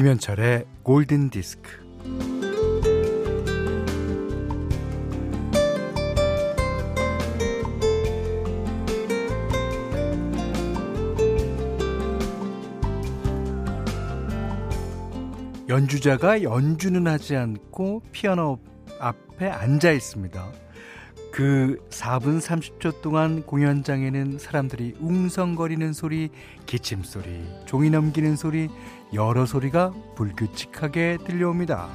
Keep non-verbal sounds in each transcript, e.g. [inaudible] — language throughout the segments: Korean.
김현철의 골든 디스크. 연주자가 연주는 하지 않고 피아노 앞에 앉아 있습니다. 그 4분 30초 동안 공연장에는 사람들이 웅성거리는 소리, 기침 소리, 종이 넘기는 소리, 여러 소리가 불규칙하게 들려옵니다.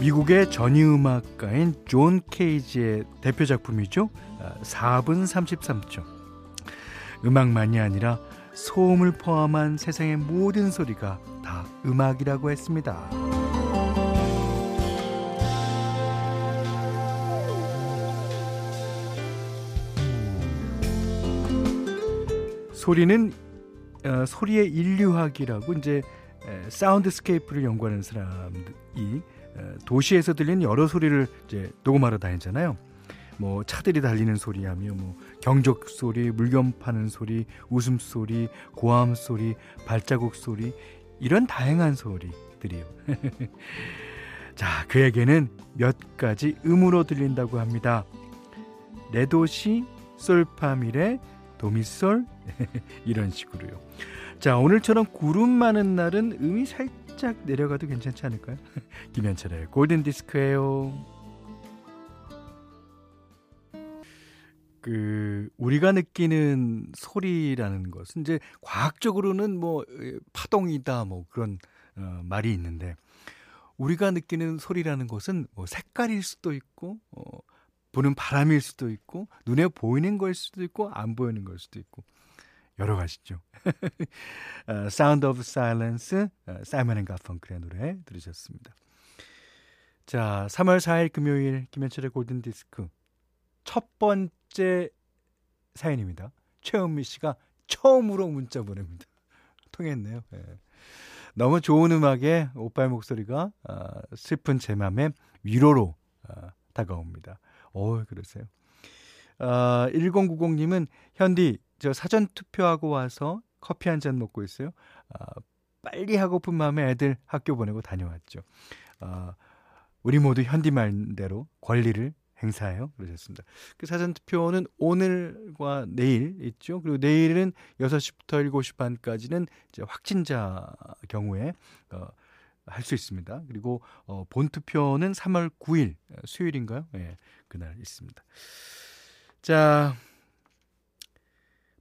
미국의 전위음악가인 존 케이지의 대표 작품이죠. 4분 33초. 음악만이 아니라 소음을 포함한 세상의 모든 소리가 다 음악이라고 했습니다. 소리는 어, 소리의 인류학이라고 이제 에, soundscape를 연구하는 사람이 어, 도시에서 들리는 여러 소리를 이제 녹음하러 다니잖아요. 뭐 차들이 달리는 소리하며 뭐 경적 소리, 물건 파는 소리, 웃음 소리, 고함 소리, 발자국 소리 이런 다양한 소리들이요. [laughs] 자, 그에게는 몇 가지 음으로 들린다고 합니다. 레도시, 솔파미레, 도미솔 [laughs] 이런 식으로요. 자, 오늘처럼 구름 많은 날은 음이 살짝 내려가도 괜찮지 않을까요? [laughs] 김현철의 골든 디스크예요. 그 우리가 느끼는 소리라는 것은 이제 과학적으로는 뭐 파동이다 뭐 그런 어, 말이 있는데 우리가 느끼는 소리라는 것은 뭐 색깔일 수도 있고 어, 부는 바람일 수도 있고 눈에 보이는 걸 수도 있고 안 보이는 걸 수도 있고 여러 가지죠. [laughs] 어, Sound of Silence 사이먼 앤 가펑크의 노래 들으셨습니다. 자, 3월 4일 금요일 김현철의 골든 디스크 첫 번째 사연입니다. 최은미 씨가 처음으로 문자 보냅니다. [laughs] 통했네요. 예. 너무 좋은 음악에 오빠의 목소리가 어, 슬픈 제 맘에 위로로 어, 다가옵니다. 어, 그러세요. 어, 1090님은 현디 저 사전 투표하고 와서 커피 한 잔 먹고 있어요. 어, 빨리 하고픈 마음에 애들 학교 보내고 다녀왔죠. 어, 우리 모두 현디 말대로 권리를 행사해요. 그러셨습니다. 그 사전 투표는 오늘과 내일 있죠. 그리고 내일은 6시부터 7시 반까지는 이제 확진자 경우에 어, 할 수 있습니다. 그리고 어, 본 투표는 3월 9일 수요일인가요? 예, 네, 그날 있습니다. 자,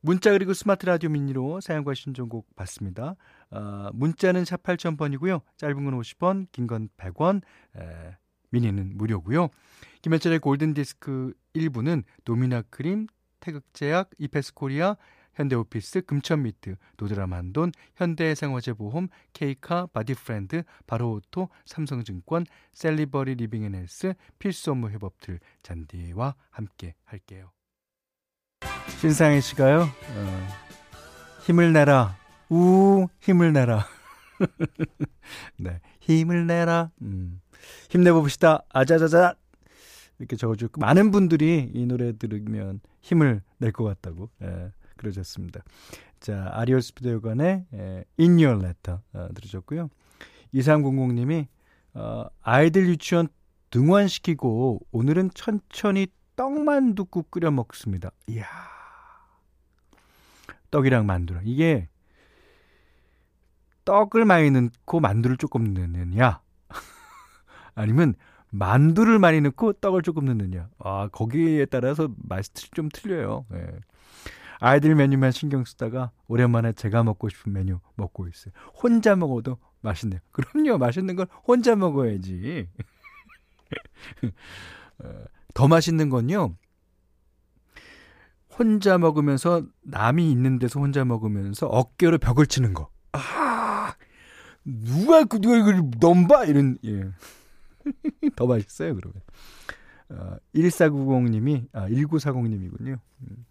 문자 그리고 스마트 라디오 미니로 사용과 신청곡 받습니다. 어, 문자는 샵 8000번이고요. 짧은 건 50원, 긴 건 100원, 에, 미니는 무료고요. 김현철의 골든디스크 1부는 도미나 크림, 태극제약, 이페스코리아, 현대오피스, 금천미트, 노드라만돈, 현대생활재보험, 케이카, 바디프렌드, 바로오토, 삼성증권, 셀리버리 리빙앤헬스, 필수 업무 협업툴 잔디와 함께 할게요. 신상희 씨가요. 어, 힘을 내라. 우 힘을 내라. [laughs] 네, 힘을 내라. 음. 힘내봅시다. 아자자자. 이렇게 적어주고 많은 분들이 이 노래 들으면 힘을 낼 것 같다고 예, 그러셨습니다. 자, 아리얼 스피드요관의 예, In Your Letter 어, 들으셨고요. 2300님이 어, 아이들 유치원 등원시키고 오늘은 천천히 떡만둣국 끓여 먹습니다. 이야. 떡이랑 만두랑 이게 떡을 많이 넣고 만두를 조금 넣느냐 [laughs] 아니면 만두를 많이 넣고 떡을 조금 넣느냐. 아, 거기에 따라서 맛이 좀 틀려요. 예. 아이들 메뉴만 신경 쓰다가 오랜만에 제가 먹고 싶은 메뉴 먹고 있어요. 혼자 먹어도 맛있네요. [laughs] 그럼요. 맛있는 걸 혼자 먹어야지. [laughs] 어, 더 맛있는 건요. 혼자 먹으면서 남이 있는 데서 혼자 먹으면서 어깨로 벽을 치는 거. 아, 누가 그 누가 이걸 넘봐 이런 예. [laughs] 더 맛있어요, 그러면. 어, 1490님이, 아, 1940님이군요. 음.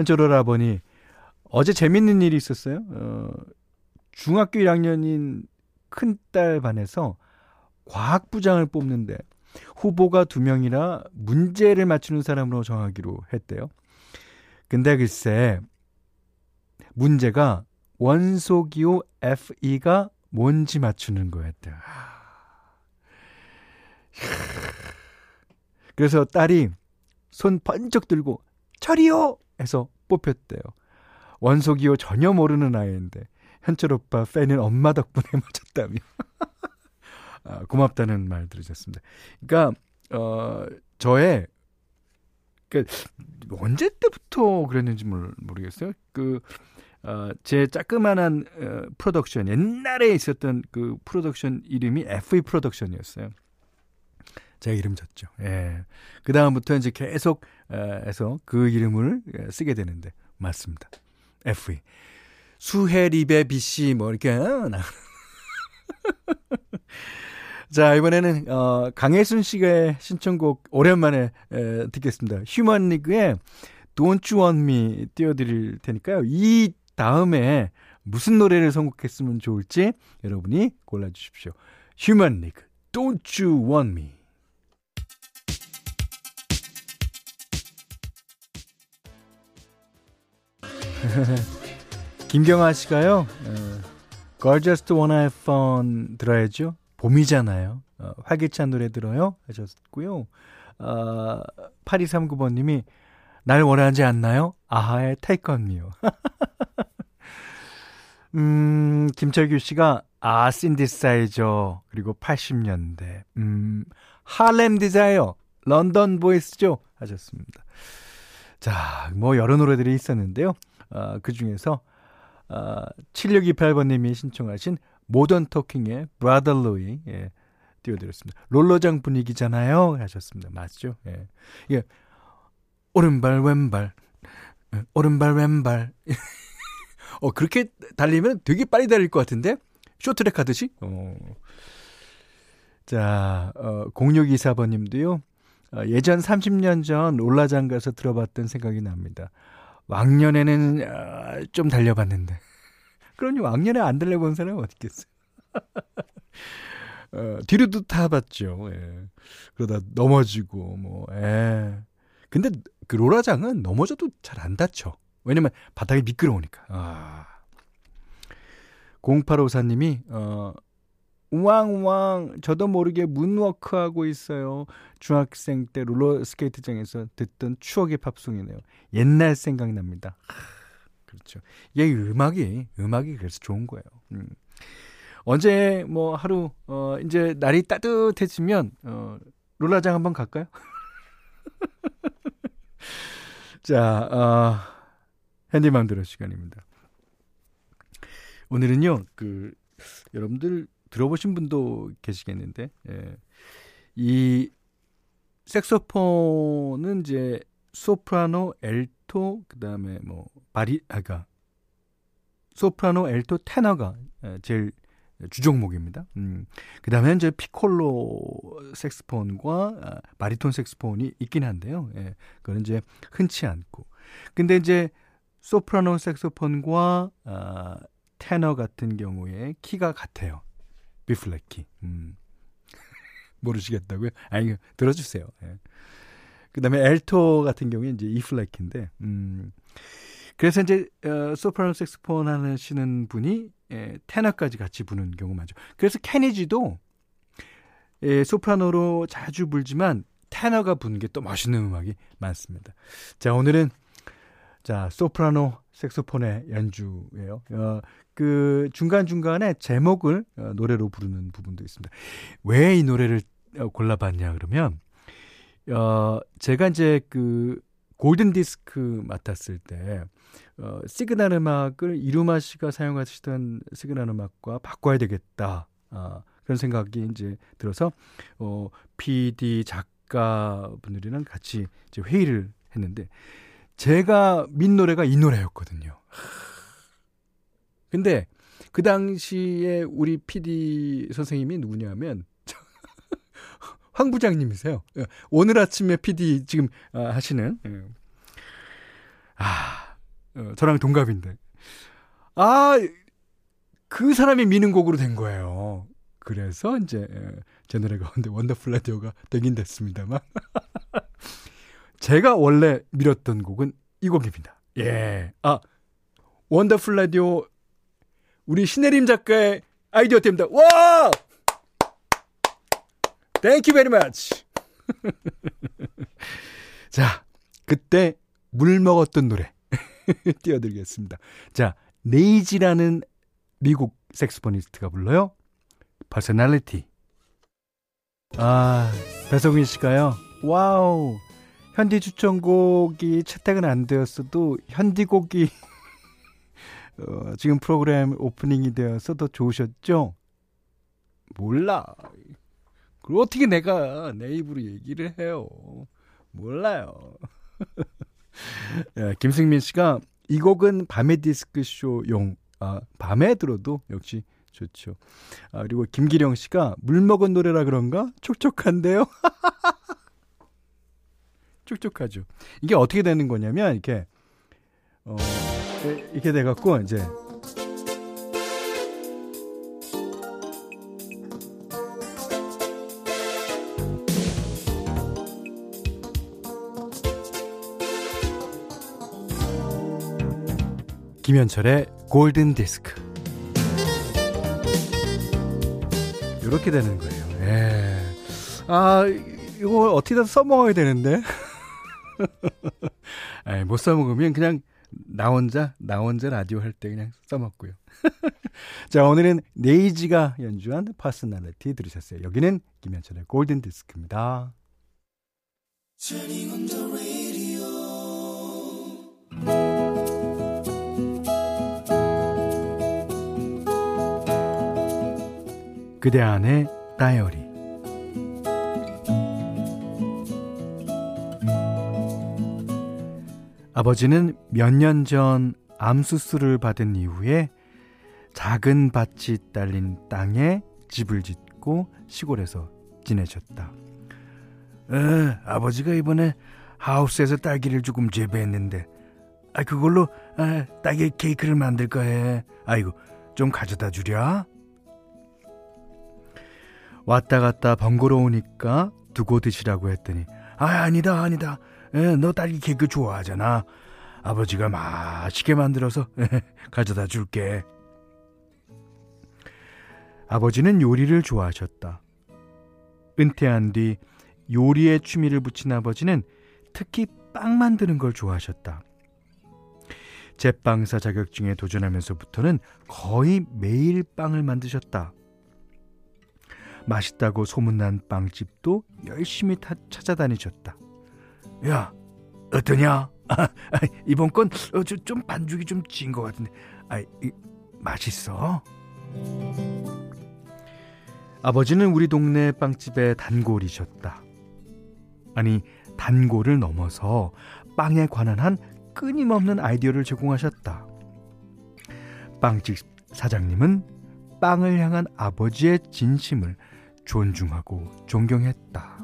현철 오라버니, 어제 재밌는 일이 있었어요. 어, 중학교 1학년인 큰딸 반에서 과학부장을 뽑는데 후보가 두 명이라 문제를 맞추는 사람으로 정하기로 했대요. 근데 글쎄, 문제가 원소기호 FE가 뭔지 맞추는 거였대요. 그래서 딸이 손 번쩍 들고 철이요! 해서 뽑혔대요. 원소기호 전혀 모르는 아이인데 현철 오빠 팬은 엄마 덕분에 [laughs] 맞췄다며. [laughs] 아, 고맙다는 말 들으셨습니다. 그러니까 어 저의 그 언제 때부터 그랬는지 모르, 모르겠어요. 그 어, 제 자그마한 어, 프로덕션 옛날에 있었던 그 프로덕션 이름이 FE 프로덕션이었어요. 제 이름 졌죠. 예. 그 다음부터 이제 계속 어, 해서 그 이름을 예, 쓰게 되는데 맞습니다. FE 수해리베 BC 뭐 이렇게 어, 나. [laughs] 자 이번에는 어, 강혜순 씨의 신청곡 오랜만에 에, 듣겠습니다. 휴먼 리그의 Don't You Want Me 띄워드릴 테니까요. 이 다음에 무슨 노래를 선곡했으면 좋을지 여러분이 골라주십시오. 휴먼 리그 Don't You Want Me [laughs] 김경아 씨가요. 어, Gorgeous Wanna Have Fun 들어야죠. 봄이잖아요. 어, 활기찬 노래 들어요 하셨고요. 어, 8239번님이 날 원하지 않나요? 아하의 네요. [laughs] 음, 김철규 씨가 아, 신디사이저 그리고 80년대 음, Harlem Desire 런던 보이스죠 하셨습니다. 자, 뭐 여러 노래들이 있었는데요. 어, 그 중에서 어, 7628번님이 신청하신 모던 토킹의 Brother Louie 예, 띄워드렸습니다. 롤러장 분위기잖아요 하셨습니다. 맞죠? 예. 예. 오른발 왼발 예, 오른발 왼발 [laughs] 어 그렇게 달리면 되게 빨리 달릴 것 같은데 쇼트랙 하듯이 어. 자, 어, 0624번님도요. 어, 예전 30년 전 롤라장 가서 들어봤던 생각이 납니다. 왕년에는 어, 좀 달려봤는데. 그러니 왕년에 안 달려본 사람은 어디 있겠어요. [laughs] 어, 뒤로도 타봤죠. 예. 그러다 넘어지고, 뭐, 예. 근데 그 롤라장은 넘어져도 잘 안 다쳐. 왜냐면 바닥이 미끄러우니까. 아. 0854님이, 어, 우왕우왕 저도 모르게 문워크 하고 있어요. 중학생 때 롤러스케이트장에서 듣던 추억의 팝송이네요. 옛날 생각이 납니다. 그렇죠. 이게 음악이 음악이 그래서 좋은 거예요. 음. 언제 뭐 하루 어 이제 날이 따뜻해지면 어 롤라장 한번 갈까요? [laughs] 자, 어 핸디맘대로 시간입니다. 오늘은요. 그 여러분들 들어보신 분도 계시겠는데, 예. 이 색소폰은 이제 소프라노, 엘토, 그 다음에 뭐 바리, 아까 소프라노, 엘토, 테너가 예, 제일 주종목입니다. 음. 그 다음에 이제 피콜로 색스폰과 아, 바리톤 색스폰이 있긴 한데요. 예. 그건 이제 흔치 않고. 근데 이제 소프라노 색소폰과 아, 테너 같은 경우에 키가 같아요. 비플렉키. 음. [laughs] 모르시겠다고요? 아니, 들어주세요. 예. 그 다음에 엘토 같은 경우에 이제 이플렉키인데, 음. 그래서 이제, 어, 소프라노 색스폰 하시는 분이, 예, 테너까지 같이 부는 경우 많죠. 그래서 케니지도, 예, 소프라노로 자주 불지만, 테너가 부는 게 또 멋있는 음악이 많습니다. 자, 오늘은, 자, 소프라노 색소폰의 연주예요. 어, 그 중간중간에 제목을 어, 노래로 부르는 부분도 있습니다. 왜 이 노래를 어, 골라봤냐 그러면 어 제가 이제 그 골든 디스크 맡았을 때 어, 시그널 음악을 이루마 씨가 사용하시던 시그널 음악과 바꿔야 되겠다. 아, 그런 생각이 이제 들어서 어 PD 작가분들이랑 같이 이제 회의를 했는데 제가 민 노래가 이 노래였거든요. 근데 그 당시에 우리 PD 선생님이 누구냐면 [laughs] 황 부장님이세요. 예, 오늘 아침에 PD 지금 아, 하시는 예. 아 어, 저랑 동갑인데 아 그 사람이 미는 곡으로 된 거예요. 그래서 이제 예, 제 노래가 근데 원더풀 라디오가 되긴 됐습니다만 [laughs] 제가 원래 밀었던 곡은 이 곡입니다. 예. 아 원더풀 라디오 우리 신혜림 작가의 아이디업니다. 와! Thank you very much. 자, 그때 물 먹었던 노래 [laughs] 띄워드리겠습니다. 자, Najee라는 미국 섹스포니스트가 불러요. Personality. 아, 배성민 씨가요. Wow. 현디 추천곡이 채택은 안 되었어도 현디곡이 어, 지금 프로그램 오프닝이 되어서 더 좋으셨죠? 몰라. 그걸 어떻게 내가 내 입으로 얘기를 해요. 몰라요. [laughs] 예, 김승민 씨가 이 곡은 밤의 디스크 쇼용, 아, 밤에 들어도 역시 좋죠. 아, 그리고 김기령 씨가 물 먹은 노래라 그런가? 촉촉한데요? [laughs] 촉촉하죠. 이게 어떻게 되는 거냐면, 이렇게, 어, 이렇게 돼갖고, 이제, 김현철의 골든 디스크. 이렇게 되는 거예요. 예. 아, 이거 어떻게든 써먹어야 되는데. 에이, [laughs] 못 써먹으면 그냥 나 혼자, 나 혼자 라디오 할 때 그냥 써먹고요. [laughs] 자, 오늘은 네이지가 연주한 파스널리티 들으셨어요. 여기는 김현철의 골든 디스크입니다. 그대 안의 다이어리 아버지는 몇 년 전 암수술을 받은 이후에 작은 밭이 딸린 땅에 집을 짓고 시골에서 지내셨다. 에, 아버지가 이번에 하우스에서 딸기를 조금 재배했는데, 아, 그걸로 아, 딸기 케이크를 만들 거해. 아이고, 좀 가져다 주랴. 왔다 갔다 번거로우니까 두고 드시라고 했더니 아 아니다 아니다 에, 너 딸기 케이크 좋아하잖아. 아버지가 맛있게 만들어서 에, [laughs] 가져다 줄게. 아버지는 요리를 좋아하셨다. 은퇴한 뒤 요리에 취미를 붙인 아버지는 특히 빵 만드는 걸 좋아하셨다. 제빵사 자격증에 도전하면서부터는 거의 매일 빵을 만드셨다. 맛있다고 소문난 빵집도 열심히 타, 찾아다니셨다. 야, 어떠냐? 아, [laughs] 이번 건 어, 좀 반죽이 좀 진 것 같은데, 아, 이, 맛있어? 아버지는 우리 동네 빵집의 단골이셨다. 아니, 단골을 넘어서 빵에 관한 한 끊임없는 아이디어를 제공하셨다. 빵집 사장님은 빵을 향한 아버지의 진심을 존중하고 존경했다.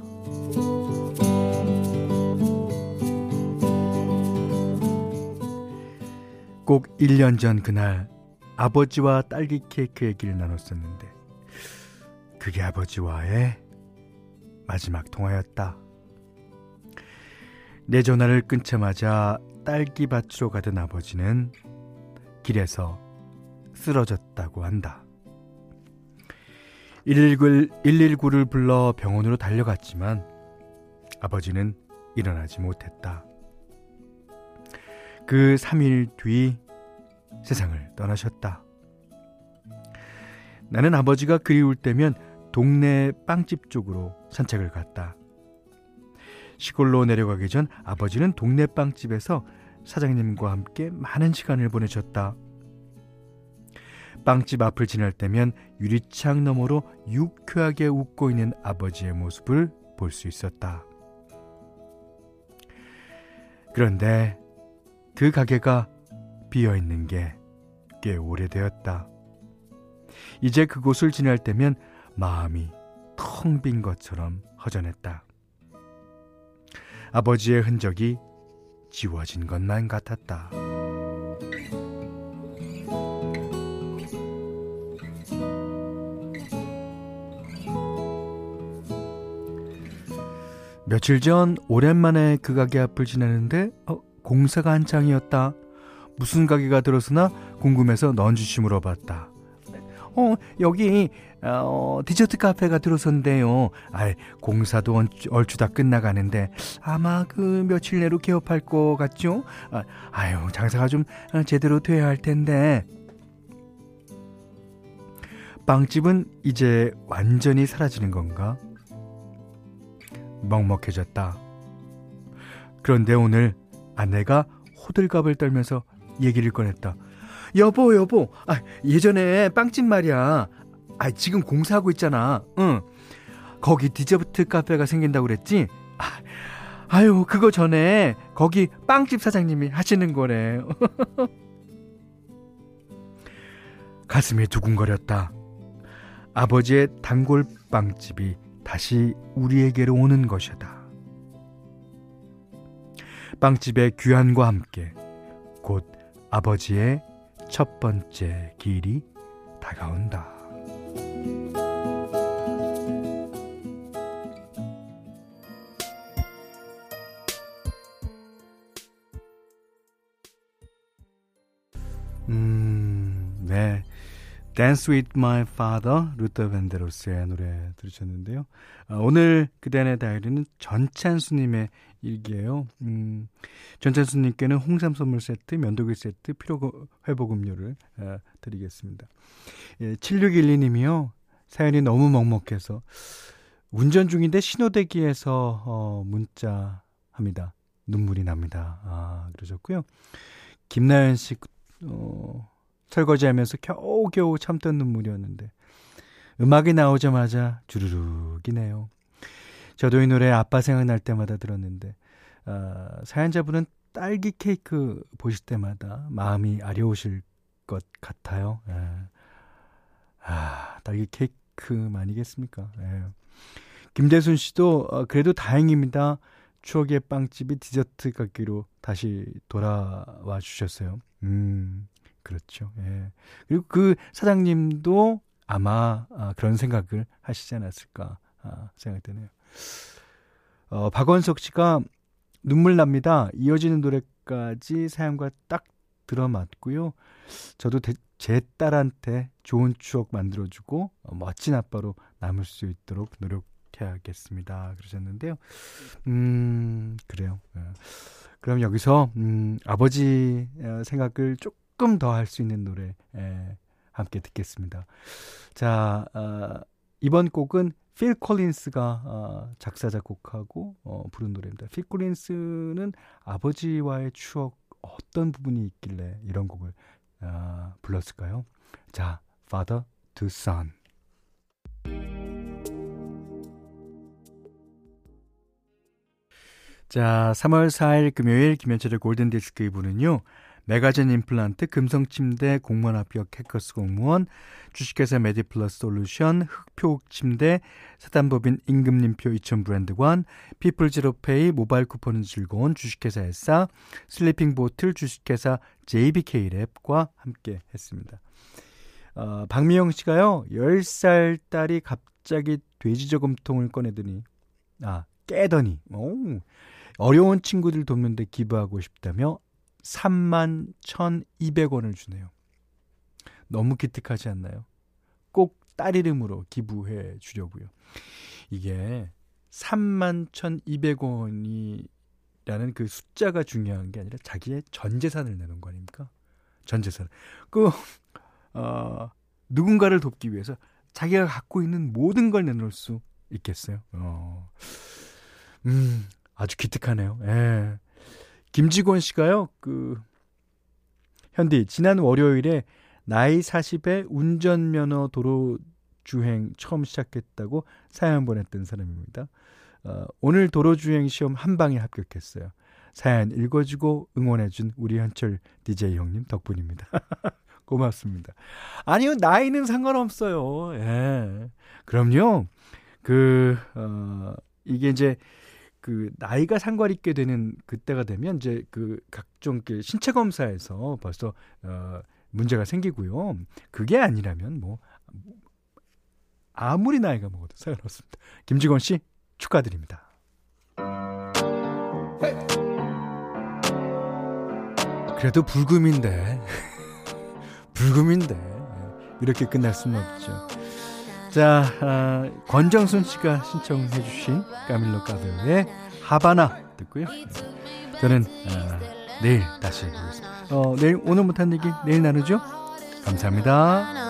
꼭 1년 전 그날 아버지와 딸기 케이크 얘기를 나눴었는데 그게 아버지와의 마지막 통화였다. 내 전화를 끊자마자 딸기 밭으로 가던 아버지는 길에서 쓰러졌다고 한다. 119, 119를 불러 병원으로 달려갔지만 아버지는 일어나지 못했다. 그 3일 뒤 세상을 떠나셨다. 나는 아버지가 그리울 때면 동네 빵집 쪽으로 산책을 갔다. 시골로 내려가기 전 아버지는 동네 빵집에서 사장님과 함께 많은 시간을 보내셨다. 빵집 앞을 지날 때면 유리창 너머로 유쾌하게 웃고 있는 아버지의 모습을 볼 수 있었다. 그런데 그 가게가 비어 있는 게 꽤 오래되었다. 이제 그곳을 지날 때면 마음이 텅 빈 것처럼 허전했다. 아버지의 흔적이 지워진 것만 같았다. 며칠 전 오랜만에 그 가게 앞을 지나는데 어, 공사가 한창이었다. 무슨 가게가 들어서나 궁금해서 넌지시 물어봤다. 어, 여기, 어, 디저트 카페가 들어선대요. 아 공사도 얼추 다 끝나가는데, 아마 그 며칠 내로 개업할 것 같죠? 아, 아유, 장사가 좀 제대로 돼야 할 텐데. 빵집은 이제 완전히 사라지는 건가? 먹먹해졌다. 그런데 오늘 아내가 호들갑을 떨면서 얘기를 꺼냈다. 여보, 여보, 아, 예전에 빵집 말이야. 아, 지금 공사하고 있잖아. 응. 거기 디저트 카페가 생긴다고 그랬지? 아, 아유, 그거 전에 거기 빵집 사장님이 하시는 거래. [laughs] 가슴이 두근거렸다. 아버지의 단골 빵집이 다시 우리에게로 오는 것이다. 빵집의 귀환과 함께 곧 아버지의 첫 번째 길이 다가온다. Dance with My Father, 루터 밴데로스의 노래 들으셨는데요. 아, 오늘 그대안의 다이리는 전찬수님의 일기예요. 음, 전찬수님께는 홍삼 선물 세트, 면도기 세트, 피로 회복 음료를 아, 드리겠습니다. 예, 7612님이요. 사연이 너무 먹먹해서 운전 중인데 신호대기에서 어, 문자합니다. 눈물이 납니다. 아, 그러셨고요. 김나연 씨, 어, 설거지하면서 겨우겨우 참던 눈물이었는데 음악이 나오자마자 주르륵이네요. 저도 이 노래 아빠 생각날 때마다 들었는데 어, 사연자분은 딸기 케이크 보실 때마다 마음이 아려우실 것 같아요. 예. 아, 딸기 케이크만이겠습니까? 예. 김대순 씨도 어, 그래도 다행입니다. 추억의 빵집이 디저트 가기로 다시 돌아와 주셨어요. 음, 그렇죠. 예. 그리고 그 사장님도 아마 아, 그런 생각을 하시지 않았을까 아, 생각되네요. 어, 박원석 씨가 눈물 납니다. 이어지는 노래까지 사연과 딱 들어맞고요. 저도 대, 제 딸한테 좋은 추억 만들어주고 어, 멋진 아빠로 남을 수 있도록 노력해야겠습니다. 그러셨는데요. 음, 그래요. 예. 그럼 여기서 음, 아버지 어, 생각을 조금 조금 더 할 수 있는 노래 예, 함께 듣겠습니다. 자, 어, 이번 곡은 필 콜린스가 어, 작사 작곡하고 어, 부른 노래입니다. 필 콜린스는 아버지와의 추억 어떤 부분이 있길래 이런 곡을 어, 불렀을까요? 자, Father to Son. 자, 3월 4일 금요일 김현철의 골든 디스크 이부는요. 메가젠 임플란트, 금성침대, 공무원 합격 해커스 공무원, 주식회사 메디플러스 솔루션, 흑표 침대, 사단법인 임금님표 이천 브랜드관, 피플지로페이 모바일 쿠폰은 즐거운 주식회사 에싸, 슬리핑 보틀 주식회사 JBK랩과 함께 했습니다. 어, 박미영 씨가요, 10살 딸이 갑자기 돼지 저금통을 꺼내더니, 아, 깨더니, 오, 어려운 친구들 돕는데 기부하고 싶다며 3만 1,200원을 주네요. 너무 기특하지 않나요? 꼭 딸 이름으로 기부해 주려고요. 이게 3만 1,200원이라는 그 숫자가 중요한 게 아니라 자기의 전 재산을 내는 거 아닙니까? 전 재산. 그, 어, 누군가를 돕기 위해서 자기가 갖고 있는 모든 걸 내놓을 수 있겠어요. 어. 음, 아주 기특하네요. 예. 김직원 씨가요, 그, 현디, 지난 월요일에 나이 40에 운전면허 도로 주행 처음 시작했다고 사연 보냈던 사람입니다. 어, 오늘 도로주행 시험 한 방에 합격했어요. 사연 읽어주고 응원해준 우리 현철 DJ 형님 덕분입니다. [laughs] 고맙습니다. 아니요, 나이는 상관없어요. 예. 그럼요. 그, 어, 이게 이제 그 나이가 상관 있게 되는 그때가 되면 이제 그 각종 그 신체 검사에서 벌써 어 문제가 생기고요. 그게 아니라면 뭐 아무리 나이가 먹어도 상관없습니다. 김직원 씨 축하드립니다. 그래도 불금인데. [laughs] 불금인데. 이렇게 끝날 수는 없죠. 자, 아, 권정순 씨가 신청해 주신 까밀로 까드의 하바나 듣고요. 저는 아, 내일 다시 보겠습니다. 어, 내일 오늘 못한 얘기 내일 나누죠. 감사합니다.